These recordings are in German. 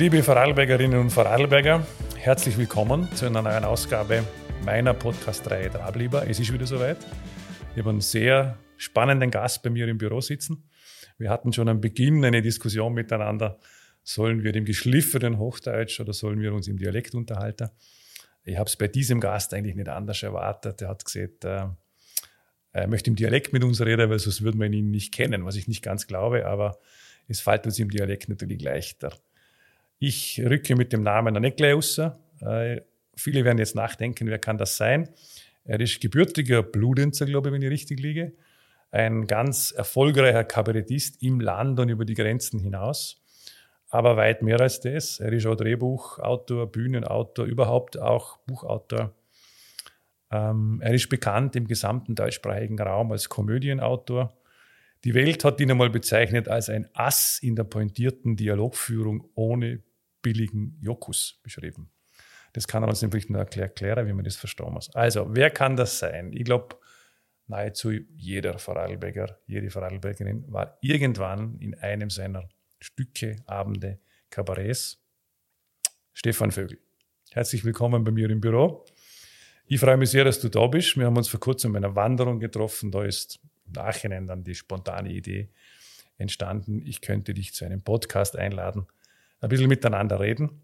Liebe Vorarlbergerinnen und Vorarlberger, herzlich willkommen zu einer neuen Ausgabe meiner Podcast-Reihe Drablieber. Es ist wieder soweit. Ich habe einen sehr spannenden Gast bei mir im Büro sitzen. Wir hatten schon am Beginn eine Diskussion miteinander. Sollen wir dem geschliffenen Hochdeutsch oder sollen wir uns im Dialekt unterhalten? Ich habe es bei diesem Gast eigentlich nicht anders erwartet. Er hat gesagt, äh, er möchte im Dialekt mit uns reden, weil sonst würde man ihn nicht kennen, was ich nicht ganz glaube, aber es fällt uns im Dialekt natürlich leichter. Ich rücke mit dem Namen gleich raus. Äh, viele werden jetzt nachdenken, wer kann das sein? Er ist gebürtiger Bludenzer, glaube ich, wenn ich richtig liege. Ein ganz erfolgreicher Kabarettist im Land und über die Grenzen hinaus. Aber weit mehr als das. Er ist auch Drehbuchautor, Bühnenautor, überhaupt auch Buchautor. Ähm, er ist bekannt im gesamten deutschsprachigen Raum als Komödienautor. Die Welt hat ihn einmal bezeichnet als ein Ass in der pointierten Dialogführung ohne billigen Jokus beschrieben. Das kann er uns nämlich nur erklären, wie man das verstehen muss. Also, wer kann das sein? Ich glaube, nahezu jeder Vorarlberger, jede Vorarlbergerin war irgendwann in einem seiner Stücke, Abende, Kabarets. Stefan Vögel. Herzlich willkommen bei mir im Büro. Ich freue mich sehr, dass du da bist. Wir haben uns vor kurzem bei einer Wanderung getroffen. Da ist im Nachhinein dann die spontane Idee entstanden, ich könnte dich zu einem Podcast einladen ein bisschen miteinander reden,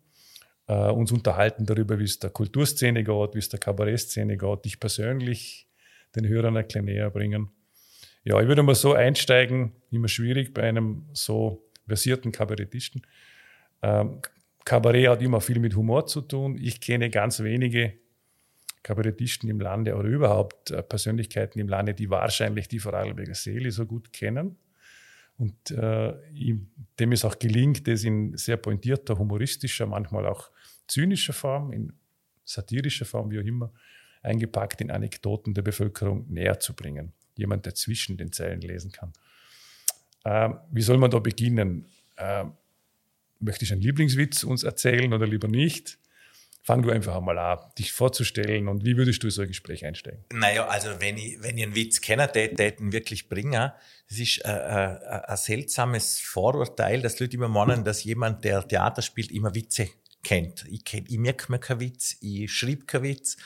äh, uns unterhalten darüber, wie es der Kulturszene geht, wie es der Kabarettszene geht, dich persönlich den Hörern ein bisschen näher bringen. Ja, ich würde mal so einsteigen, immer schwierig bei einem so versierten Kabarettisten. Ähm, Kabarett hat immer viel mit Humor zu tun. Ich kenne ganz wenige Kabarettisten im Lande oder überhaupt äh, Persönlichkeiten im Lande, die wahrscheinlich die Vorarlberger Seele so gut kennen. Und äh, dem es auch gelingt, das in sehr pointierter, humoristischer, manchmal auch zynischer Form, in satirischer Form, wie auch immer, eingepackt in Anekdoten der Bevölkerung näher zu bringen. Jemand, der zwischen den Zeilen lesen kann. Äh, wie soll man da beginnen? Äh, möchte ich einen Lieblingswitz uns erzählen oder lieber nicht? Fang du einfach einmal an, dich vorzustellen und wie würdest du so ein Gespräch einsteigen? Naja, also wenn ich, wenn ich einen Witz kenne, den, wirklich bringen, das ist äh, äh, ein seltsames Vorurteil, dass Leute immer meinen, dass jemand, der Theater spielt, immer Witze kennt. Ich, kenn, ich merke mir keinen Witz, ich schreibe keinen Witz.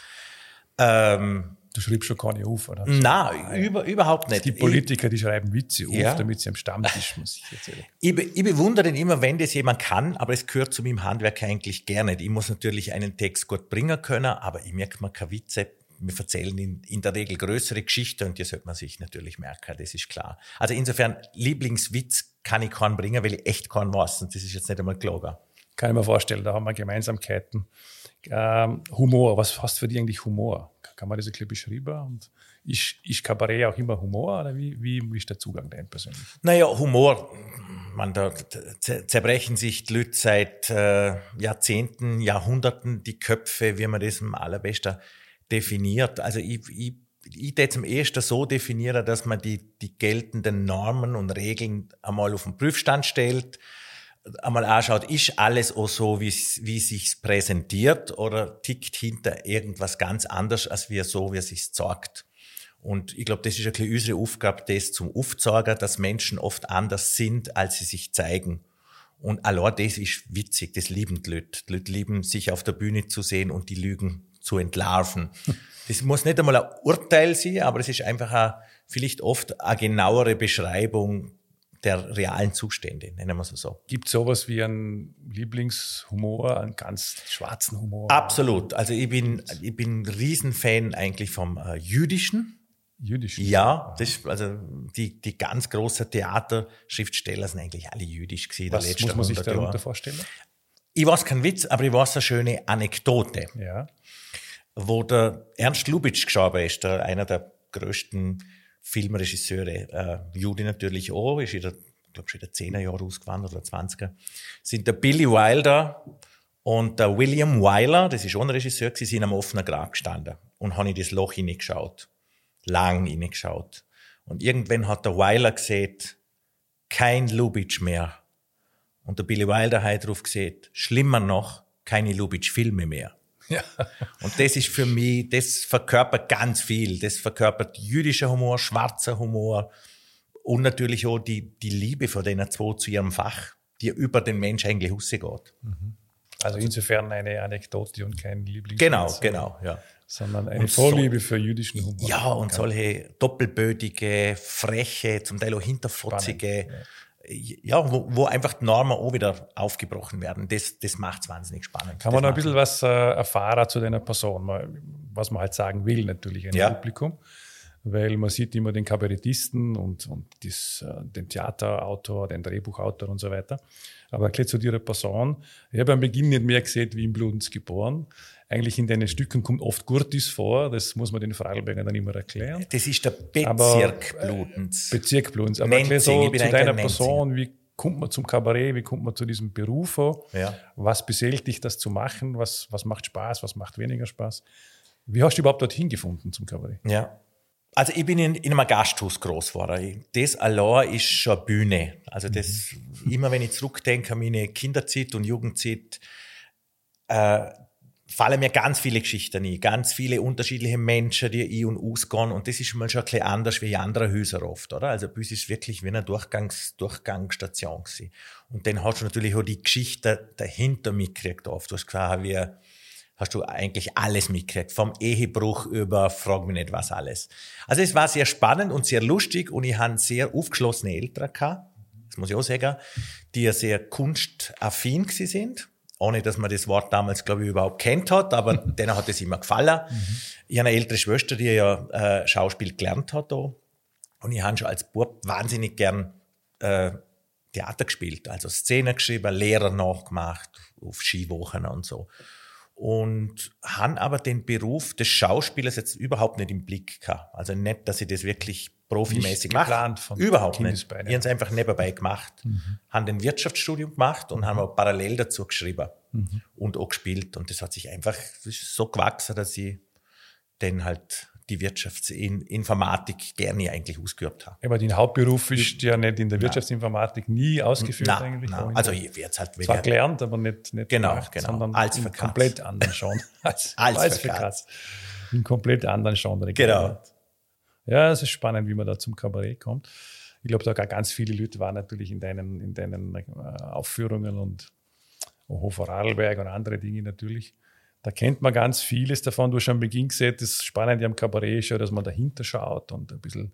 Ähm, Du schreibst schon keine auf, oder? Nein, über, überhaupt nicht. Die Politiker, die schreiben Witze auf, ja. damit sie am Stammtisch muss ich erzählen. Ich, ich bewundere ihn immer, wenn das jemand kann, aber es gehört zu meinem Handwerk eigentlich gerne. Ich muss natürlich einen Text gut bringen können, aber ich merke mir keine Witze. Wir erzählen in, in der Regel größere Geschichten und die sollte man sich natürlich merken, das ist klar. Also insofern, Lieblingswitz kann ich keinen bringen, weil ich echt keinen weiß und das ist jetzt nicht einmal klar. Kann ich mir vorstellen, da haben wir Gemeinsamkeiten. Ähm, Humor, was hast du für dich eigentlich Humor? Man das ein bisschen beschreiben? Und ist, ist Kabarett auch immer Humor oder wie, wie, wie ist der Zugang dein persönlich? Naja, Humor, man, da zerbrechen sich die Leute seit äh, Jahrzehnten, Jahrhunderten die Köpfe, wie man das am allerbesten definiert. Also ich, ich ich würde zum ersten so definieren, dass man die, die geltenden Normen und Regeln einmal auf den Prüfstand stellt, einmal anschaut, ist alles auch so, wie, wie sich's präsentiert oder tickt hinter irgendwas ganz anders, als wie so, wie es sich sagt. Und ich glaube, das ist ein bisschen unsere Aufgabe, das zum Aufzeigen, dass Menschen oft anders sind, als sie sich zeigen. Und allein das ist witzig, das lieben die Leute. Die Leute lieben, sich auf der Bühne zu sehen und die Lügen zu entlarven. Das muss nicht einmal ein Urteil sein, aber es ist einfach eine, vielleicht oft eine genauere Beschreibung der realen Zustände, nennen wir es so. Gibt es sowas wie einen Lieblingshumor, einen ganz schwarzen Humor? Absolut. Also ich bin, ich bin Riesenfan eigentlich vom äh, Jüdischen. Jüdischen? Ja, das, also die, die ganz großen Theaterschriftsteller sind eigentlich alle jüdisch gewesen. Was muss man sich darunter Jahre. vorstellen? Ich weiß keinen Witz, aber ich weiß eine schöne Anekdote. Ja. Wo der Ernst Lubitsch gestorben ist, der, einer der größten Filmregisseure, äh, Judy natürlich auch, ist in der, glaube schon in der 10er Jahre ausgewandert oder 20er, sind der Billy Wilder und der William Wyler, das ist auch ein Regisseur, sie sind am offenen Grab gestanden und haben in das Loch hineingeschaut. Lang hineingeschaut. Und irgendwann hat der Wyler gesehen, kein Lubitsch mehr. Und der Billy Wilder hat darauf gesehen, schlimmer noch, keine Lubitsch-Filme mehr. Ja. Und das ist für mich, das verkörpert ganz viel. Das verkörpert jüdischer Humor, schwarzer Humor und natürlich auch die, die Liebe von denen zwei zu ihrem Fach. die über den Mensch eigentlich rausgeht. Mhm. Also insofern eine Anekdote und kein Lieblings. Genau, genau, ja. Sondern eine und Vorliebe so, für jüdischen Humor. Ja, und solche doppelbödige, freche, zum Teil auch hinterfotzige, ja, ja wo, wo, einfach die Normen auch wieder aufgebrochen werden. Das, das macht es wahnsinnig spannend. Kann man noch ein bisschen was äh, erfahren zu deiner Person, was man halt sagen will, natürlich, ein ja. Publikum weil man sieht immer den Kabarettisten und, und das, äh, den Theaterautor, den Drehbuchautor und so weiter. Aber erklärt zu dir Person. Ich habe am Beginn nicht mehr gesehen, wie in Bludens geboren. Eigentlich in deinen Stücken kommt oft Gurtis vor, das muss man den Vorarlbergern dann immer erklären. Das ist der Bezirk Aber, Bludens. Bezirk Bludens. Aber erklär so zu deiner Person, wie kommt man zum Kabarett, wie kommt man zu diesem Beruf? Ja. Was beseelt dich, das zu machen? Was, was macht Spaß, was macht weniger Spaß? Wie hast du überhaupt dorthin gefunden zum Kabarett? Ja, also ich bin in, in einem Gasthaus groß geworden. Das allein ist schon eine Bühne. Also das, mhm. immer wenn ich zurückdenke an meine Kinderzeit und Jugendzeit, äh, fallen mir ganz viele Geschichten ein, ganz viele unterschiedliche Menschen, die ein und ausgehen und das ist mal schon ein bisschen anders wie in anderen Häusern oft, oder? Also bei uns ist wirklich wie eine Durchgangs Durchgangsstation gewesen. Und dann hast du natürlich auch die Geschichte dahinter mitgekriegt oft. Du hast gesagt, wie hast du eigentlich alles mitgekriegt. Vom Ehebruch über, frag mich nicht was alles. Also es war sehr spannend und sehr lustig und ich hatte sehr aufgeschlossene Eltern gehabt, das muss ich auch sagen, die ja sehr kunstaffin sind. Ohne, dass man das Wort damals, glaube ich, überhaupt kennt hat, aber denen hat es immer gefallen. Mhm. Ich habe eine ältere Schwester, die ja äh, Schauspiel gelernt hat da. Und ich habe schon als Bub wahnsinnig gern äh, Theater gespielt, also Szenen geschrieben, Lehrer nachgemacht, auf Skiwochen und so und haben aber den Beruf des Schauspielers jetzt überhaupt nicht im Blick gehabt. Also nicht, dass ich das wirklich profimäßig mache. Überhaupt nicht. Ich habe es einfach nebenbei gemacht. Mhm. Haben den Wirtschaftsstudium gemacht und mhm. haben auch parallel dazu geschrieben mhm. und auch gespielt. Und das hat sich einfach so gewachsen, dass ich den halt die Wirtschaftsinformatik gerne eigentlich ausgeübt habe. Aber dein Hauptberuf ist ja nicht in der Wirtschaftsinformatik nie ausgeführt nein, eigentlich. Nein. Also ich werde halt weniger. Zwar gelernt, aber nicht, nicht genau, gemacht, genau. sondern als in komplett anderen Genre. als, als, als Verkatz. In komplett anderen Genre. Genau. Ja, es ist spannend, wie man da zum Kabarett kommt. Ich glaube, da ganz viele Leute waren natürlich in deinen, in deinen äh, Aufführungen und Hof Vorarlberg und andere Dinge natürlich. Da kennt man ganz vieles davon. Du hast schon am Beginn gesehen, das Spannende am Kabarett ist ja, dass man dahinter schaut und ein bisschen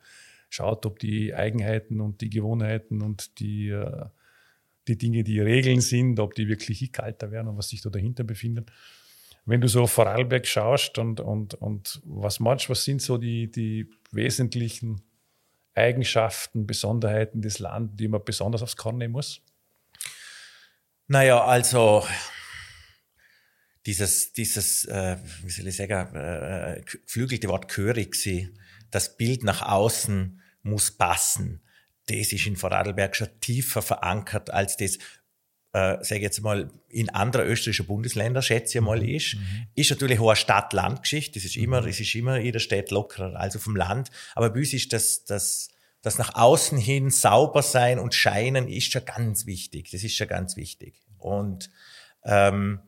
schaut, ob die Eigenheiten und die Gewohnheiten und die, äh, die Dinge, die Regeln sind, ob die wirklich kalter werden und was sich da dahinter befindet. Wenn du so auf Vorarlberg schaust und, und, und was meinst was sind so die, die wesentlichen Eigenschaften, Besonderheiten des Landes, die man besonders aufs Korn nehmen muss? Naja, also dieses, dieses äh, wie soll ich sagen, äh, geflügelte Wort Körig, das Bild nach außen muss passen. Das ist in Vorarlberg schon tiefer verankert, als das äh, sage jetzt mal, in anderen österreichischen Bundesländern, schätze ich mal, mhm. ist. Mhm. Ist natürlich eine Stadt-Land-Geschichte. Das ist immer, mhm. es ist immer in der Stadt lockerer als auf dem Land. Aber bei uns ist das, das, das nach außen hin sauber sein und scheinen ist schon ganz wichtig. Das ist schon ganz wichtig. Und, ähm,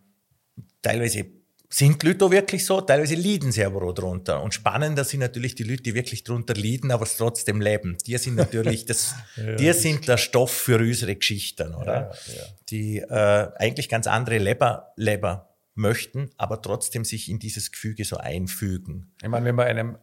teilweise sind die Leute auch wirklich so, teilweise leiden sie aber auch drunter. Und spannender sind natürlich die Leute, die wirklich drunter leiden, aber es trotzdem leben. Die sind natürlich das, ja, die sind der Stoff für unsere Geschichten, oder? Ja, ja. Die äh, eigentlich ganz andere Leber, Leber möchten, aber trotzdem sich in dieses Gefüge so einfügen. Ich meine, wenn man einem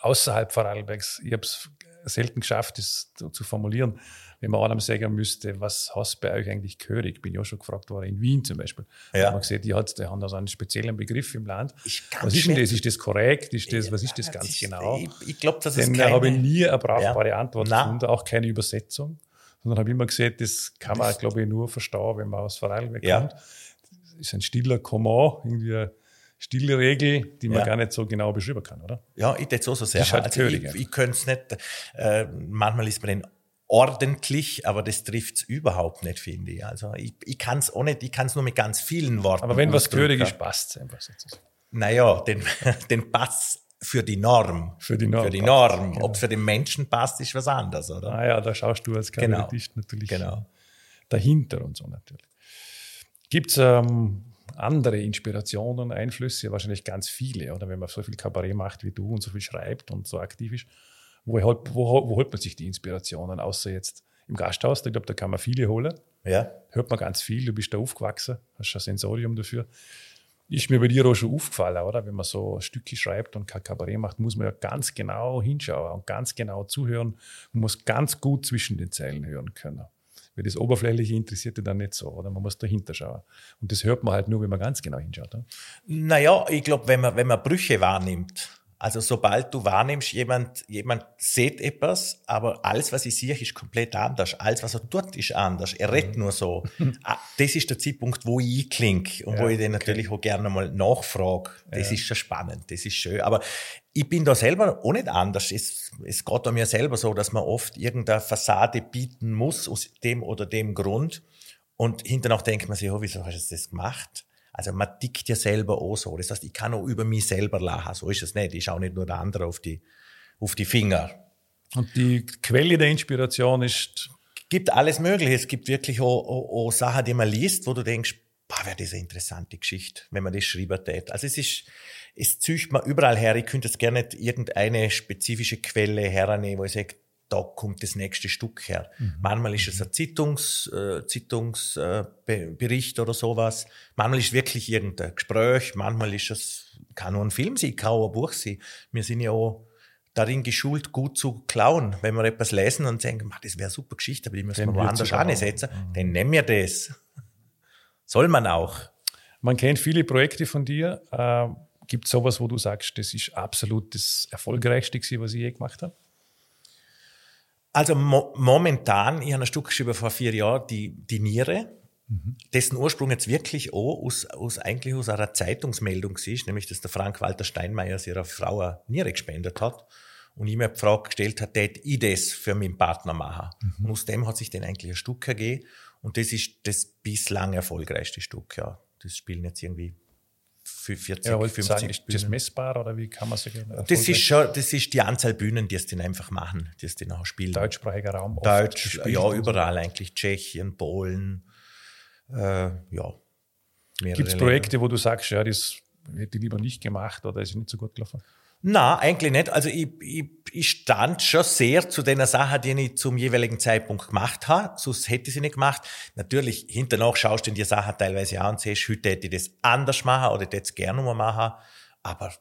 außerhalb Vorarlbergs, ich habe es selten geschafft, das zu, zu formulieren, wenn man einem sagen müsste, was hast bei euch eigentlich gehört? Ich bin ja schon gefragt worden, in Wien zum Beispiel. Ja. Da haben wir gesehen, die, hat, die haben da so einen speziellen Begriff im Land. was ist denn das? Ist das korrekt? Ist das, was ist das ganz ist, genau? Ich, ich glaube, das ist keine... habe ich nie eine brauchbare ja. Antwort gefunden, auch keine Übersetzung. Sondern habe immer gesehen, das kann man, glaube ich, nur verstehen, wenn man aus Vorarlberg ja. kommt. Das ist ein stiller Command, irgendwie eine stille Regel, die man ja. gar nicht so genau beschreiben kann, oder? Ja, ich hätte auch so sehr. Halt also ich, ich könnte es nicht, äh, manchmal ist man den ordentlich, aber das trifft's überhaupt nicht, finde ich. Also ich, ich kann es auch nicht, ich kann es nur mit ganz vielen Worten. Aber wenn was gehörig ist, passt einfach sozusagen. Naja, den, den Pass für die Norm. Für die Norm. Für die Norm. Genau. Ob es für den Menschen passt, ist was anderes, oder? Ah ja, da schaust du als Kabarettist genau. natürlich genau. dahinter und so natürlich. Gibt es ähm, andere Inspirationen, Einflüsse? Wahrscheinlich ganz viele, oder? Wenn man so viel Kabarett macht wie du und so viel schreibt und so aktiv ist wo, wo, wo holt man sich die Inspirationen, außer jetzt im Gasthaus? Ich glaube, da kann man viele holen. Ja. Hört man ganz viel. Du bist da aufgewachsen, hast ein Sensorium dafür. Ist mir bei dir auch schon aufgefallen, oder? Wenn man so Stücke schreibt und kein Kabarett macht, muss man ja ganz genau hinschauen und ganz genau zuhören. Man muss ganz gut zwischen den Zeilen hören können. Weil das Oberflächliche interessiert dich dann nicht so, oder? Man muss dahinter schauen. Und das hört man halt nur, wenn man ganz genau hinschaut. Oder? Naja, ich glaube, wenn man, wenn man Brüche wahrnimmt, also sobald du wahrnimmst, jemand, jemand sieht etwas, aber alles, was ich sehe, ist komplett anders. Alles, was er tut, ist anders. Er redet mhm. nur so. Ah, das ist der Zeitpunkt, wo ich klinge und ja, wo ich den natürlich okay. auch gerne mal nachfrage. Das ja. ist schon spannend, das ist schön. Aber ich bin da selber auch nicht anders. Es, es geht mir selber so, dass man oft irgendeine Fassade bieten muss aus dem oder dem Grund. Und hinterher denkt man sich, oh, wieso hast du das gemacht? Also man tickt ja selber auch so. Das heißt, ich kann auch über mich selber lachen. So ist es nicht. Ich schaue nicht nur der andere auf die, auf die Finger. Und die Quelle der Inspiration ist? Gibt alles Mögliche. Es gibt wirklich auch, auch, auch Sachen, die man liest, wo du denkst, boah, wäre das eine interessante Geschichte, wenn man das schreiben tät. Also es ist, es zücht man überall her. Ich könnte jetzt gerne irgendeine spezifische Quelle hernehmen, wo ich sage, da kommt das nächste Stück her. Mhm. Manchmal ist es ein Zeitungs, äh, Zeitungsbericht äh, oder sowas. Manchmal ist es wirklich irgendein Gespräch. Manchmal ist es, kann nur ein Film sein, kann auch ein Buch sein. Wir sind ja auch darin geschult, gut zu klauen. Wenn wir etwas lesen und denken, das wäre eine super Geschichte, aber die müssen wir woanders ansetzen, mhm. dann nehmen wir das. Soll man auch. Man kennt viele Projekte von dir. Äh, Gibt es sowas, wo du sagst, das ist absolut das Erfolgreichste, was ich je gemacht habe? Also mo momentan, ich habe ein Stück geschrieben vor vier Jahren, die, die Niere, mhm. dessen Ursprung jetzt wirklich auch aus, aus, eigentlich aus einer Zeitungsmeldung ist, nämlich, dass der Frank-Walter Steinmeier ihrer Frau eine Niere gespendet hat. Und ich mir die Frage gestellt hat, tät ich das für meinen Partner machen? Mhm. Und aus dem hat sich dann eigentlich ein Stück ergeben. Und das ist das bislang erfolgreichste Stück, ja. Das spielen jetzt irgendwie 40, ja, 50 sagen, Ist das messbar oder wie kann man sich Das ist schon, das ist die Anzahl Bühnen, die es dann einfach machen, die es dann auch spielen. Deutschsprachiger Raum. Deutsch, ja, überall eigentlich. Tschechien, Polen, äh, ja. Gibt es Projekte, wo du sagst, ja, das hätte ich lieber nicht gemacht oder ist nicht so gut gelaufen? Na, eigentlich nicht. Also ich, ich, ich stand schon sehr zu den Sachen, die ich zum jeweiligen Zeitpunkt gemacht habe. Sonst hätte ich sie nicht gemacht. Natürlich, hinterher schaust du in die Sachen teilweise an und siehst, heute hätte ich das anders machen oder hätte ich das gerne mal machen. Aber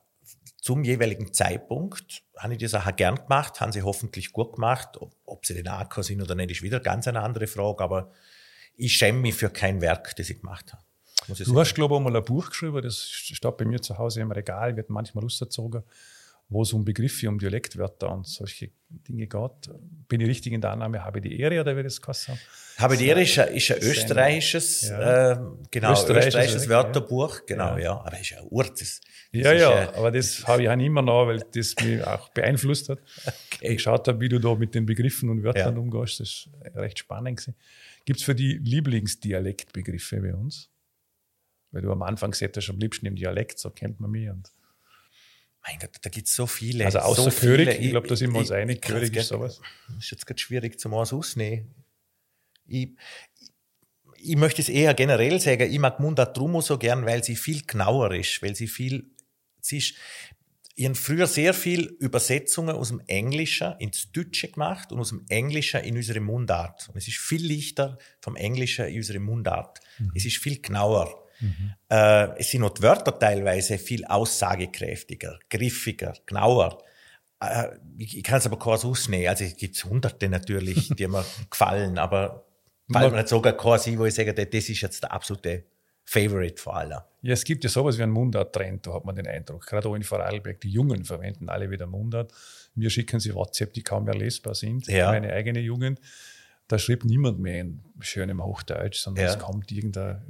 zum jeweiligen Zeitpunkt habe ich die Sachen gern gemacht, haben sie hoffentlich gut gemacht. Ob, ob sie den angekommen sind oder nicht, ist wieder ganz eine andere Frage. Aber ich schäme mich für kein Werk, das ich gemacht habe. du sagen. hast, glaube ich, auch mal ein Buch geschrieben, das steht bei mir zu Hause im Regal, wird manchmal rausgezogen wo es um Begriffe, um Dialektwörter und solche Dinge geht. Bin ich richtig in der Annahme, habe die Ehre oder wie das geheißen? Habe die Ehre ist ein, ist ein österreichisches, ja. äh, genau, österreichisches, österreichisches Wörterbuch, ja. genau, ja. ja. aber ist ja ein Urtes. Ja, ja, ja, aber das habe ich auch immer noch, weil das mich auch beeinflusst hat. Okay. Ich geschaut habe, wie du da mit den Begriffen und Wörtern umgehst, das ist recht spannend Gibt es für die Lieblingsdialektbegriffe bei uns? Weil du am Anfang gesagt hast, am liebsten im Dialekt, so kennt man mich. Und mein Gott, da gibt es so viele. Also außer so Körig, ich glaube, da sind wir uns einig, Körig ist sowas. Ist jetzt gerade schwierig zum ausnehmen. Ich, ich möchte es eher generell sagen, ich mag Mundart drum so gern, weil sie viel genauer ist, weil sie viel, sie ist, ich habe früher sehr viel Übersetzungen aus dem Englischen ins Deutsche gemacht und aus dem Englischen in unsere Mundart. Und es ist viel leichter vom Englischen in unsere Mundart. Mhm. Es ist viel genauer. Mhm. Äh, es sind auch die Wörter teilweise viel aussagekräftiger, griffiger, genauer. Äh, ich, ich kann es aber kurz ausnehmen. Also es gibt hunderte natürlich, die mir gefallen, aber fallen mir jetzt sogar kein sein, wo ich sage, das ist jetzt der absolute Favorite vor allem. Ja, es gibt ja sowas wie einen Mundart-Trend, da hat man den Eindruck. Gerade auch in Vorarlberg, die Jungen verwenden alle wieder Mundart. Mir schicken sie WhatsApp, die kaum mehr lesbar sind. Ja. Meine eigene Jugend. Da schreibt niemand mehr in schönem Hochdeutsch, sondern ja. es kommt irgendein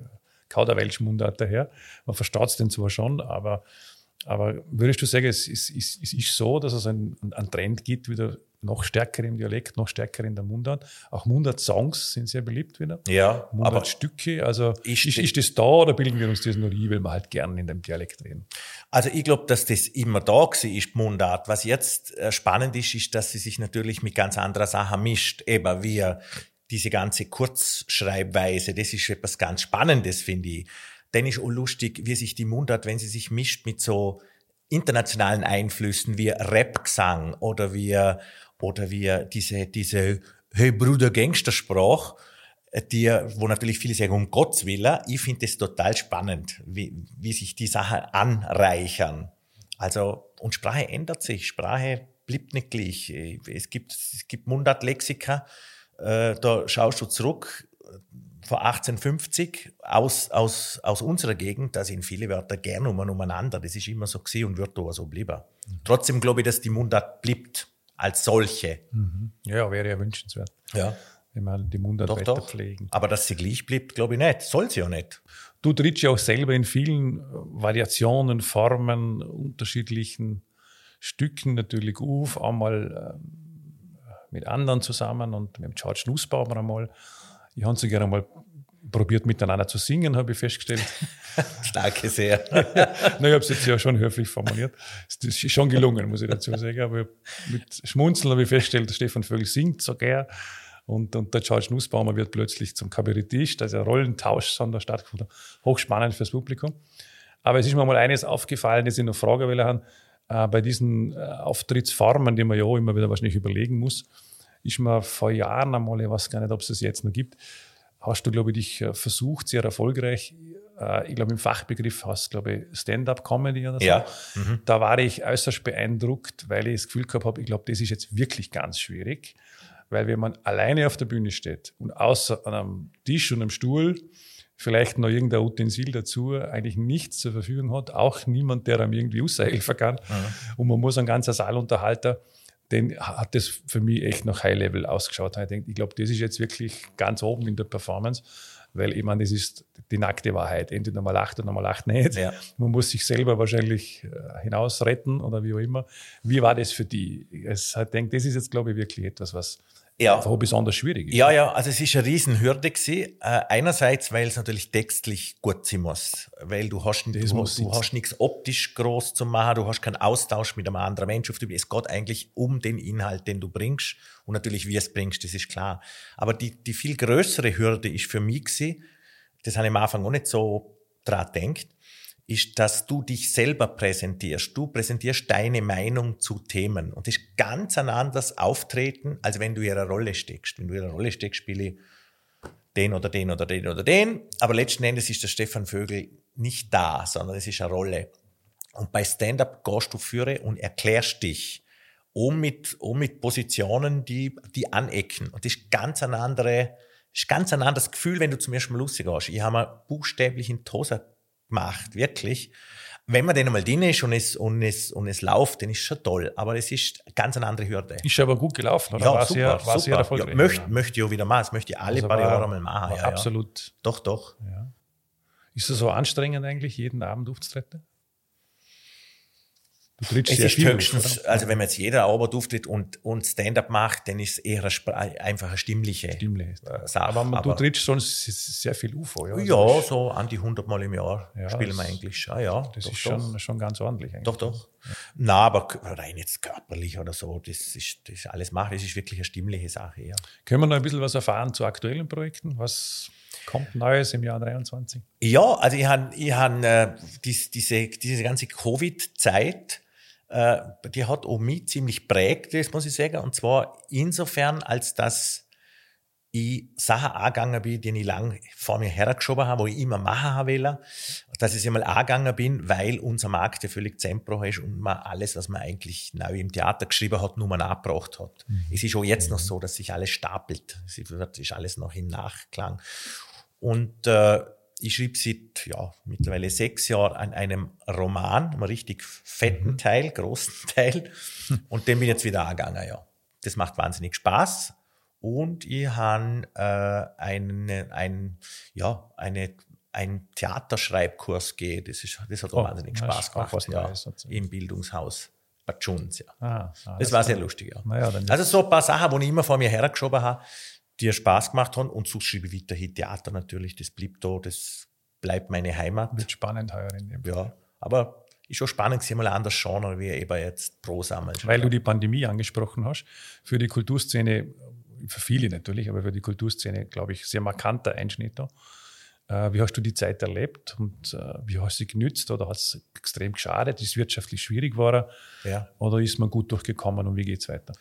Kauderwelsch-Mundart daher. Man versteht es denn zwar schon, aber, aber würdest du sagen, es ist, es ist so, dass es einen, einen Trend gibt, wieder noch stärker im Dialekt, noch stärker in der Mundart. Auch Mundart-Songs sind sehr beliebt wieder. Ja. Mundart-Stücke. Also ist, ist, ist, das da oder bilden wir uns das nur ein, weil wir halt gerne in dem Dialekt reden? Also ich glaube, dass das immer da war, ist Mundart. Was jetzt äh, spannend ist, ist, dass sie sich natürlich mit ganz anderer Sachen mischt. Eben wie diese ganze Kurzschreibweise, das ist etwas ganz Spannendes, finde ich. Dann ist auch lustig, wie sich die Mundart, wenn sie sich mischt mit so internationalen Einflüssen wie Rapgesang oder wie, oder wie diese, diese Hey Bruder Gangstersprach, die, wo natürlich viele sagen, um Gottes Willen, ich finde es total spannend, wie, wie sich die Sachen anreichern. Also, und Sprache ändert sich, Sprache bleibt nicht gleich. Es gibt, es gibt Mundartlexika, äh, da schaust du zurück, vor 1850 aus, aus, aus unserer Gegend, da sind viele Wörter gern um, umeinander. Das ist immer so gewesen und wird da so bleiben. Mhm. Trotzdem glaube ich, dass die Mundart bleibt als solche. Mhm. Ja, wäre ja wünschenswert. Ja. Wenn man die Mundart doch, doch. pflegen. Aber dass sie gleich bleibt, glaube ich nicht. Soll sie ja nicht. Du trittst ja auch selber in vielen Variationen, Formen, unterschiedlichen Stücken natürlich auf, einmal ähm, mit anderen zusammen und mit George Nussbaumer einmal. Ich habe so gerne mal probiert, miteinander zu singen, habe ich festgestellt. Danke sehr. Na, ich habe es jetzt ja schon höflich formuliert. Das ist schon gelungen, muss ich dazu sagen. Aber mit Schmunzeln habe ich festgestellt, Stefan Vögel singt so gern. Und, und der George Nussbaumer wird plötzlich zum Kabarettist. Also ein Rollentausch da stattgefunden. Hochspannend fürs Publikum. Aber es ist mir mal eines aufgefallen, das ich noch fragen will, äh, bei diesen äh, Auftrittsformen, die man ja auch immer wieder wahrscheinlich überlegen muss, ist mir vor Jahren einmal, ich weiß gar nicht, ob es das jetzt noch gibt, hast du, glaube ich, dich äh, versucht, sehr erfolgreich. Äh, ich glaube, im Fachbegriff hast du, glaube ich, Stand-up-Comedy oder so. Ja. Mhm. Da war ich äußerst beeindruckt, weil ich das Gefühl gehabt habe, ich glaube, das ist jetzt wirklich ganz schwierig. Weil wenn man alleine auf der Bühne steht und außer an einem Tisch und einem Stuhl vielleicht noch irgendein Utensil dazu eigentlich nichts zur Verfügung hat, auch niemand, der einem irgendwie aushelfen kann. Mhm. Und man muss ein ganzer Saal den hat das für mich echt noch High-Level ausgeschaut. Ich denke, ich glaube, das ist jetzt wirklich ganz oben in der Performance, weil ich meine, das ist die nackte Wahrheit. Entweder man lacht oder man lacht nicht. Ja. Man muss sich selber wahrscheinlich äh, hinaus retten oder wie auch immer. Wie war das für die? Ich denke, das ist jetzt, glaube ich, wirklich etwas, was Ja. einfach besonders schwierig ist. Ja, ja, also es ist eine Riesenhürde gewesen. Äh, einerseits, weil es natürlich textlich gut sein muss. Weil du hast, Das du, du hast nichts optisch groß zu machen, du hast keinen Austausch mit einem anderen Mensch. Es geht eigentlich um den Inhalt, den du bringst. Und natürlich, wie du es bringst, das ist klar. Aber die, die viel größere Hürde ist für mich gewesen, das habe ich am Anfang auch nicht so dran gedacht, ist, dass du dich selber präsentierst. Du präsentierst deine Meinung zu Themen. Und das ist ganz ein anderes Auftreten, als wenn du in einer Rolle steckst. Wenn du in einer Rolle steckst, spiele ich den oder den oder den oder den. Aber letzten Endes ist der Stefan Vögel nicht da, sondern es ist eine Rolle. Und bei Stand-up gehst du führe und erklärst dich. Um mit, um mit Positionen, die, die anecken. Und das ist ganz ein andere, ist ganz ein anderes Gefühl, wenn du zum ersten Mal rausgehst. Ich habe mir buchstäblich in die Gemacht, wirklich. Wenn man dann einmal drin ist und es, und es, und es läuft, dann ist schon toll. Aber es ist ganz eine andere Hürde. Ist aber gut gelaufen, oder? Ja, war super, sehr, war super. sehr erfolgreich. Ja, möchte, möchte ich auch wieder machen. Das möchte ich alle Also paar Jahre mal machen. Ja, ja. absolut. Doch, doch. Ja. Ist es so anstrengend eigentlich, jeden Abend aufzutreten? Du trittst Es ist höchstens, oder? also wenn man jetzt jeder auftritt und, und Stand-up macht, dann ist es eher eine, einfach eine stimmliche Stimmlich. Sache. Aber, man, du Aber- trittst sonst sehr viel UFO. Ja, Ja, Also so an die 100 Mal im Jahr Ja, spielen wir eigentlich schon. Ja, Das doch, ist doch. schon, schon ganz ordentlich eigentlich. Doch, doch. Na, aber rein jetzt körperlich oder so, das ist, das alles machen. Das ist wirklich eine stimmliche Sache, ja. Können wir noch ein bisschen was erfahren zu aktuellen Projekten? Was kommt Neues im Jahr 23? Ja, also ich habe ich hab, äh, dies, diese, diese ganze Covid-Zeit, äh, die hat auch mich ziemlich prägt, das muss ich sagen. Und zwar insofern, als dass ich Sachen angegangen bin, die ich lang vor mir hergeschoben habe, wo ich immer machen habe wollen, dass ich sie mal angegangen bin, weil unser Markt ja völlig zusammengebrochen ist und man alles, was man eigentlich neu im Theater geschrieben hat, nur mal nachgebracht hat. Es ist auch jetzt noch so, dass sich alles stapelt. Es ist alles noch im Nachklang. Und äh, ich schrieb seit ja, mittlerweile sechs Jahren an einem Roman, einem richtig fetten Teil, großen Teil. Und den bin ich jetzt wieder angegangen, ja. Das macht wahnsinnig Spaß. Und ich habe äh, einen, ein, ja, eine, ein Theaterschreibkurs gegeben. Das, ist, das hat auch Oh, wahnsinnig das Spaß gemacht. ja. Im Bildungshaus Bad Junz, ja. Ah, ah, Das war sehr lustig, ja. Dann Also so ein paar Sachen, die ich immer vor mir hergeschoben habe, die Spaß gemacht haben. Und ich weiterhin Theater natürlich. Das blieb da, das bleibt meine Heimat. wird spannend heuer in dem Ja, aber ist schon spannend, sie mal anderes Genre, wie eben jetzt Prosa mal. Weil du die Pandemie angesprochen hast, für die Kulturszene, für viele natürlich, aber für die Kulturszene, glaube ich, sehr markanter Einschnitt da. Äh, Wie hast du die Zeit erlebt und äh, wie hast du sie genützt oder hat es extrem geschadet? Ist es wirtschaftlich schwierig geworden Ja. oder ist man gut durchgekommen und wie geht es weiter?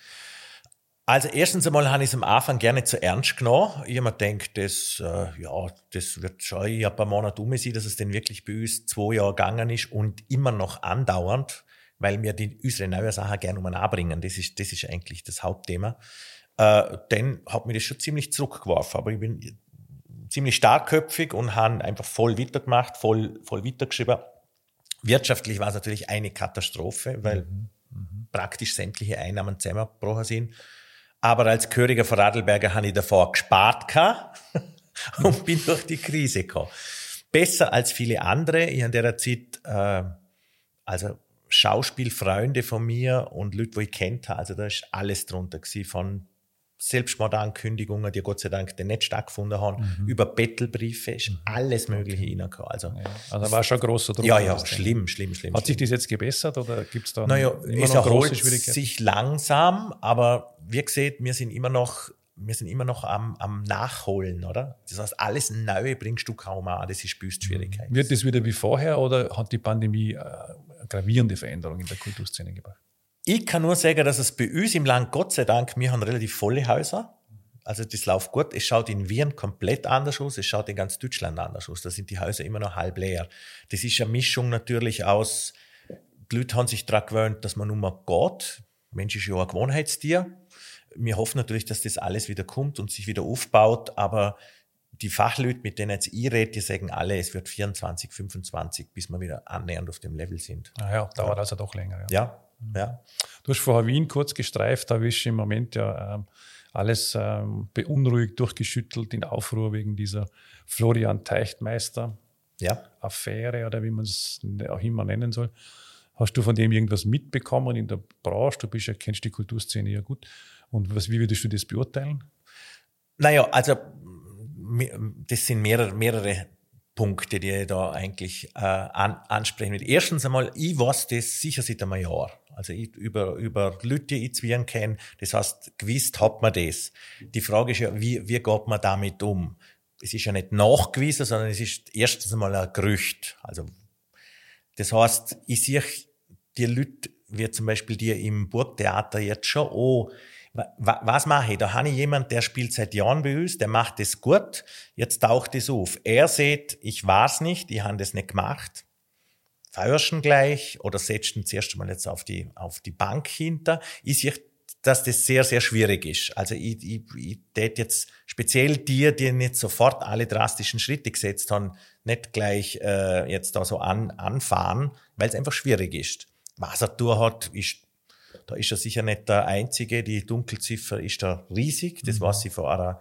Also erstens einmal habe ich es am Anfang gerne zu ernst genommen. Ich habe mir gedacht, das, äh, ja, das wird schon ein paar Monate um sein, dass es denn wirklich bei uns zwei Jahre gegangen ist und immer noch andauernd, weil wir die, unsere neuen Sachen gerne um anbringen. Das ist, das ist eigentlich das Hauptthema. Äh, dann hat mir das schon ziemlich zurückgeworfen. Aber ich bin ziemlich starkköpfig und habe einfach voll weitergemacht, voll, voll weitergeschrieben. Wirtschaftlich war es natürlich eine Katastrophe, weil mhm. Mhm. praktisch sämtliche Einnahmen zusammengebrochen sind. Aber als Köriger von Radlberger habe ich davor gespart und bin durch die Krise gekommen. Besser als viele andere. Ich habe in der Zeit, äh, also Schauspielfreunde von mir und Leute, die ich kennt habe, also da ist alles drunter gewesen, von Selbstmordankündigungen, die Gott sei Dank nicht stattgefunden haben, mhm. über Bettelbriefe, ist mhm. alles Mögliche okay. hineingekommen. Also, ja. also war schon großer Druck. Ja, ja, schlimm, schlimm, schlimm. Hat sich das jetzt gebessert oder gibt es da naja, immer es noch große Schwierigkeiten? sich langsam, aber wie gesagt, wir sind immer noch wir sind immer noch am, am Nachholen, oder? Das heißt, alles Neue bringst du kaum an, das ist büßt Schwierigkeit. Wird das wieder wie vorher oder hat die Pandemie äh, gravierende Veränderungen in der Kulturszene gebracht? Ich kann nur sagen, dass es bei uns im Land, Gott sei Dank, wir haben relativ volle Häuser. Also das läuft gut. Es schaut in Wien komplett anders aus. Es schaut in ganz Deutschland anders aus. Da sind die Häuser immer noch halb leer. Das ist eine Mischung natürlich aus, die Leute haben sich daran gewöhnt, dass man nur mal geht. Mensch ist ja ein Gewohnheitstier. Wir hoffen natürlich, dass das alles wieder kommt und sich wieder aufbaut, aber die Fachleute, mit denen jetzt ich rede, die sagen alle, es wird 24, 25, bis wir wieder annähernd auf dem Level sind. Ah ja, dauert also doch länger. Ja. ja. Ja. Du hast vorher Wien kurz gestreift, da ist im Moment ja ähm, alles ähm, beunruhigt, durchgeschüttelt, in Aufruhr wegen dieser Florian Teichtmeister ja. Affäre oder wie man es auch immer nennen soll. Hast du von dem irgendwas mitbekommen in der Branche? Du bist ja, kennst die Kulturszene ja gut. Und was, wie würdest du das beurteilen? Naja, also das sind mehrere, mehrere Punkte, die ich da eigentlich äh, an, ansprechen will. Erstens einmal, ich weiß das sicher seit einem Jahr. Also ich, über, über Leute, die ich zwingen kenne, das heißt, gewusst hat man das. Die Frage ist ja, wie, wie geht man damit um? Es ist ja nicht nachgewiesen, sondern es ist erstens einmal ein Gerücht. Also, das heißt, ich sehe die Leute, wie zum Beispiel die im Burgtheater jetzt schon, oh, was mache ich? Da habe ich jemand, der spielt seit Jahren bei uns, der macht das gut, jetzt taucht es auf. Er sieht, ich weiß nicht, ich habe das nicht gemacht. Feierst ihn gleich oder setzt ihn zuerst mal jetzt auf die, auf die Bank hinter. Ich sehe, dass das sehr, sehr schwierig ist. Also ich, ich, ich tät jetzt speziell dir, die nicht sofort alle drastischen Schritte gesetzt haben, nicht gleich äh, jetzt da so an, anfahren, weil es einfach schwierig ist. Was er durch hat, ist da ist er sicher nicht der Einzige. Die Dunkelziffer ist da riesig. Das mhm. weiß sie von einer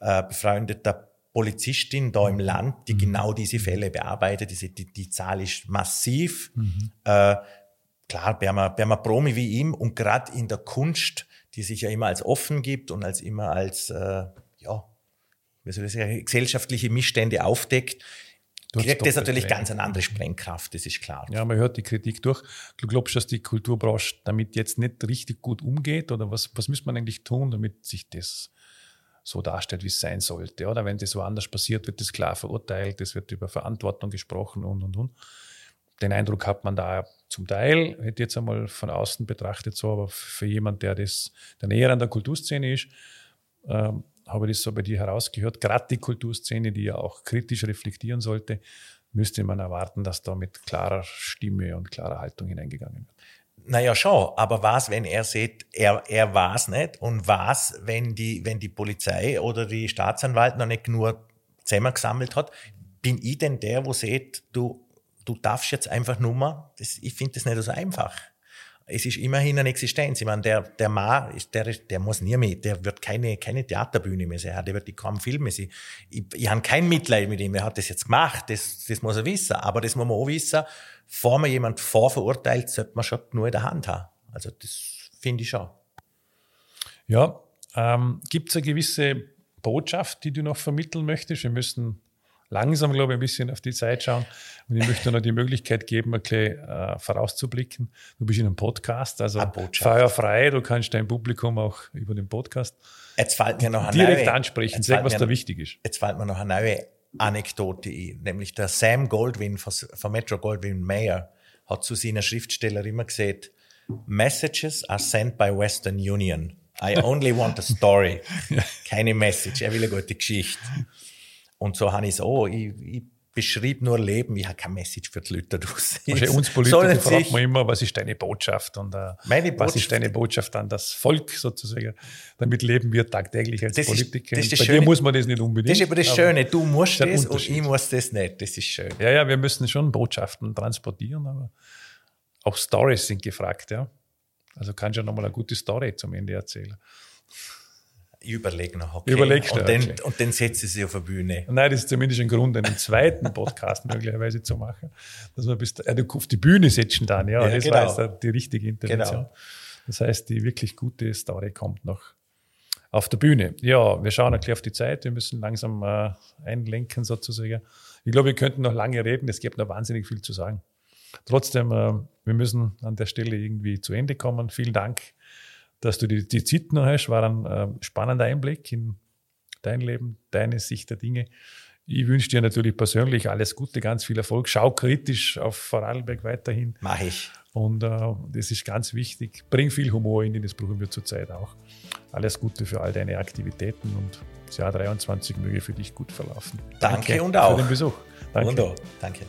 äh, befreundeten Polizistin da im Land, die mhm. genau diese Fälle bearbeitet. Diese, die, die Zahl ist massiv. Mhm. Äh, klar, bei einem Promi wie ihm und gerade in der Kunst, die sich ja immer als offen gibt und als immer als, äh, ja, wie soll ich sagen, gesellschaftliche Missstände aufdeckt, kriegt das natürlich Tränen. ganz eine andere Sprengkraft, das ist klar. Ja, man hört die Kritik durch. Du glaubst, dass die Kulturbranche damit jetzt nicht richtig gut umgeht? Oder was, was muss man eigentlich tun, damit sich das so darstellt, wie es sein sollte? Oder wenn das woanders passiert, wird das klar verurteilt, es wird über Verantwortung gesprochen und, und, und. Den Eindruck hat man da zum Teil, hätte jetzt einmal von außen betrachtet so, aber für jemand, der das, der näher an der Kulturszene ist, ähm, habe ich das so bei dir herausgehört, gerade die Kulturszene, die ja auch kritisch reflektieren sollte, müsste man erwarten, dass da mit klarer Stimme und klarer Haltung hineingegangen wird. Naja, schon, aber was, wenn er sieht, er, er war nicht und was, wenn die, wenn die Polizei oder die Staatsanwalt noch nicht nur zusammengesammelt hat, bin ich denn der, wo sieht, du, du darfst jetzt einfach nur mal, das, ich finde das nicht so einfach es ist immerhin eine Existenz. Ich meine, der, der Mann, der, der muss nie mehr, der wird keine, keine Theaterbühne mehr sehen, der wird die kaum Filme sehen. Ich, ich habe kein Mitleid mit ihm, er hat das jetzt gemacht, das, das muss er wissen. Aber das muss man auch wissen, bevor man jemand vorverurteilt, sollte man schon nur in der Hand haben. Also das finde ich schon. Ja, ähm, gibt es eine gewisse Botschaft, die du noch vermitteln möchtest? Wir müssen langsam, glaube ich, ein bisschen auf die Zeit schauen. Und ich möchte noch die Möglichkeit geben, ein bisschen äh, vorauszublicken. Du bist in einem Podcast, also feuerfrei, du kannst dein Publikum auch über den Podcast jetzt fällt mir noch eine direkt neue, ansprechen, sag, was da wichtig ist. Jetzt fällt mir noch eine neue Anekdote ein, nämlich der Sam Goldwyn von, von Metro Goldwyn Mayer hat zu seiner Schriftsteller immer gesagt, Messages are sent by Western Union. I only want a story. Keine Message. Er will eine gute Geschichte. Und so habe ich es auch. Ich, ich beschrieb nur Leben. Ich habe keine Message für die Leute draus. Also uns Politiker fragt man immer, was ist deine Botschaft? Und uh, Meine Botschaft. was ist deine Botschaft an das Volk sozusagen? Damit leben wir tagtäglich als das Politiker. Ist, das Bei Schöne, dir muss man das nicht unbedingt. Das ist aber das Schöne. Du musst das und ich muss das nicht. Das ist schön. Ja, ja, wir müssen schon Botschaften transportieren, aber auch Stories sind gefragt, ja. Also kannst du ja nochmal eine gute Story zum Ende erzählen. Ich überlege noch, okay. Überlegst und, dann, okay. und dann setze ich sie auf eine Bühne. Nein, das ist zumindest ein Grund, einen zweiten Podcast möglicherweise zu machen. Dass man bis, äh, auf die Bühne setzen dann, ja. ja das genau. war die richtige Intervention. Genau. Das heißt, die wirklich gute Story kommt noch auf der Bühne. Ja, wir schauen ein bisschen auf die Zeit. Wir müssen langsam äh, einlenken sozusagen. Ich glaube, wir könnten noch lange reden. Es gibt noch wahnsinnig viel zu sagen. Trotzdem, äh, wir müssen an der Stelle irgendwie zu Ende kommen. Vielen Dank, dass du die, die Zeit noch hast. War ein äh, spannender Einblick in dein Leben, deine Sicht der Dinge. Ich wünsche dir natürlich persönlich alles Gute, ganz viel Erfolg. Schau kritisch auf Vorarlberg weiterhin. Mach ich. Und äh, das ist ganz wichtig. Bring viel Humor in, das brauchen wir zurzeit auch. Alles Gute für all deine Aktivitäten und das Jahr 23 möge für dich gut verlaufen. Danke, Danke und auch. Für den Besuch. Danke. Und auch. Danke.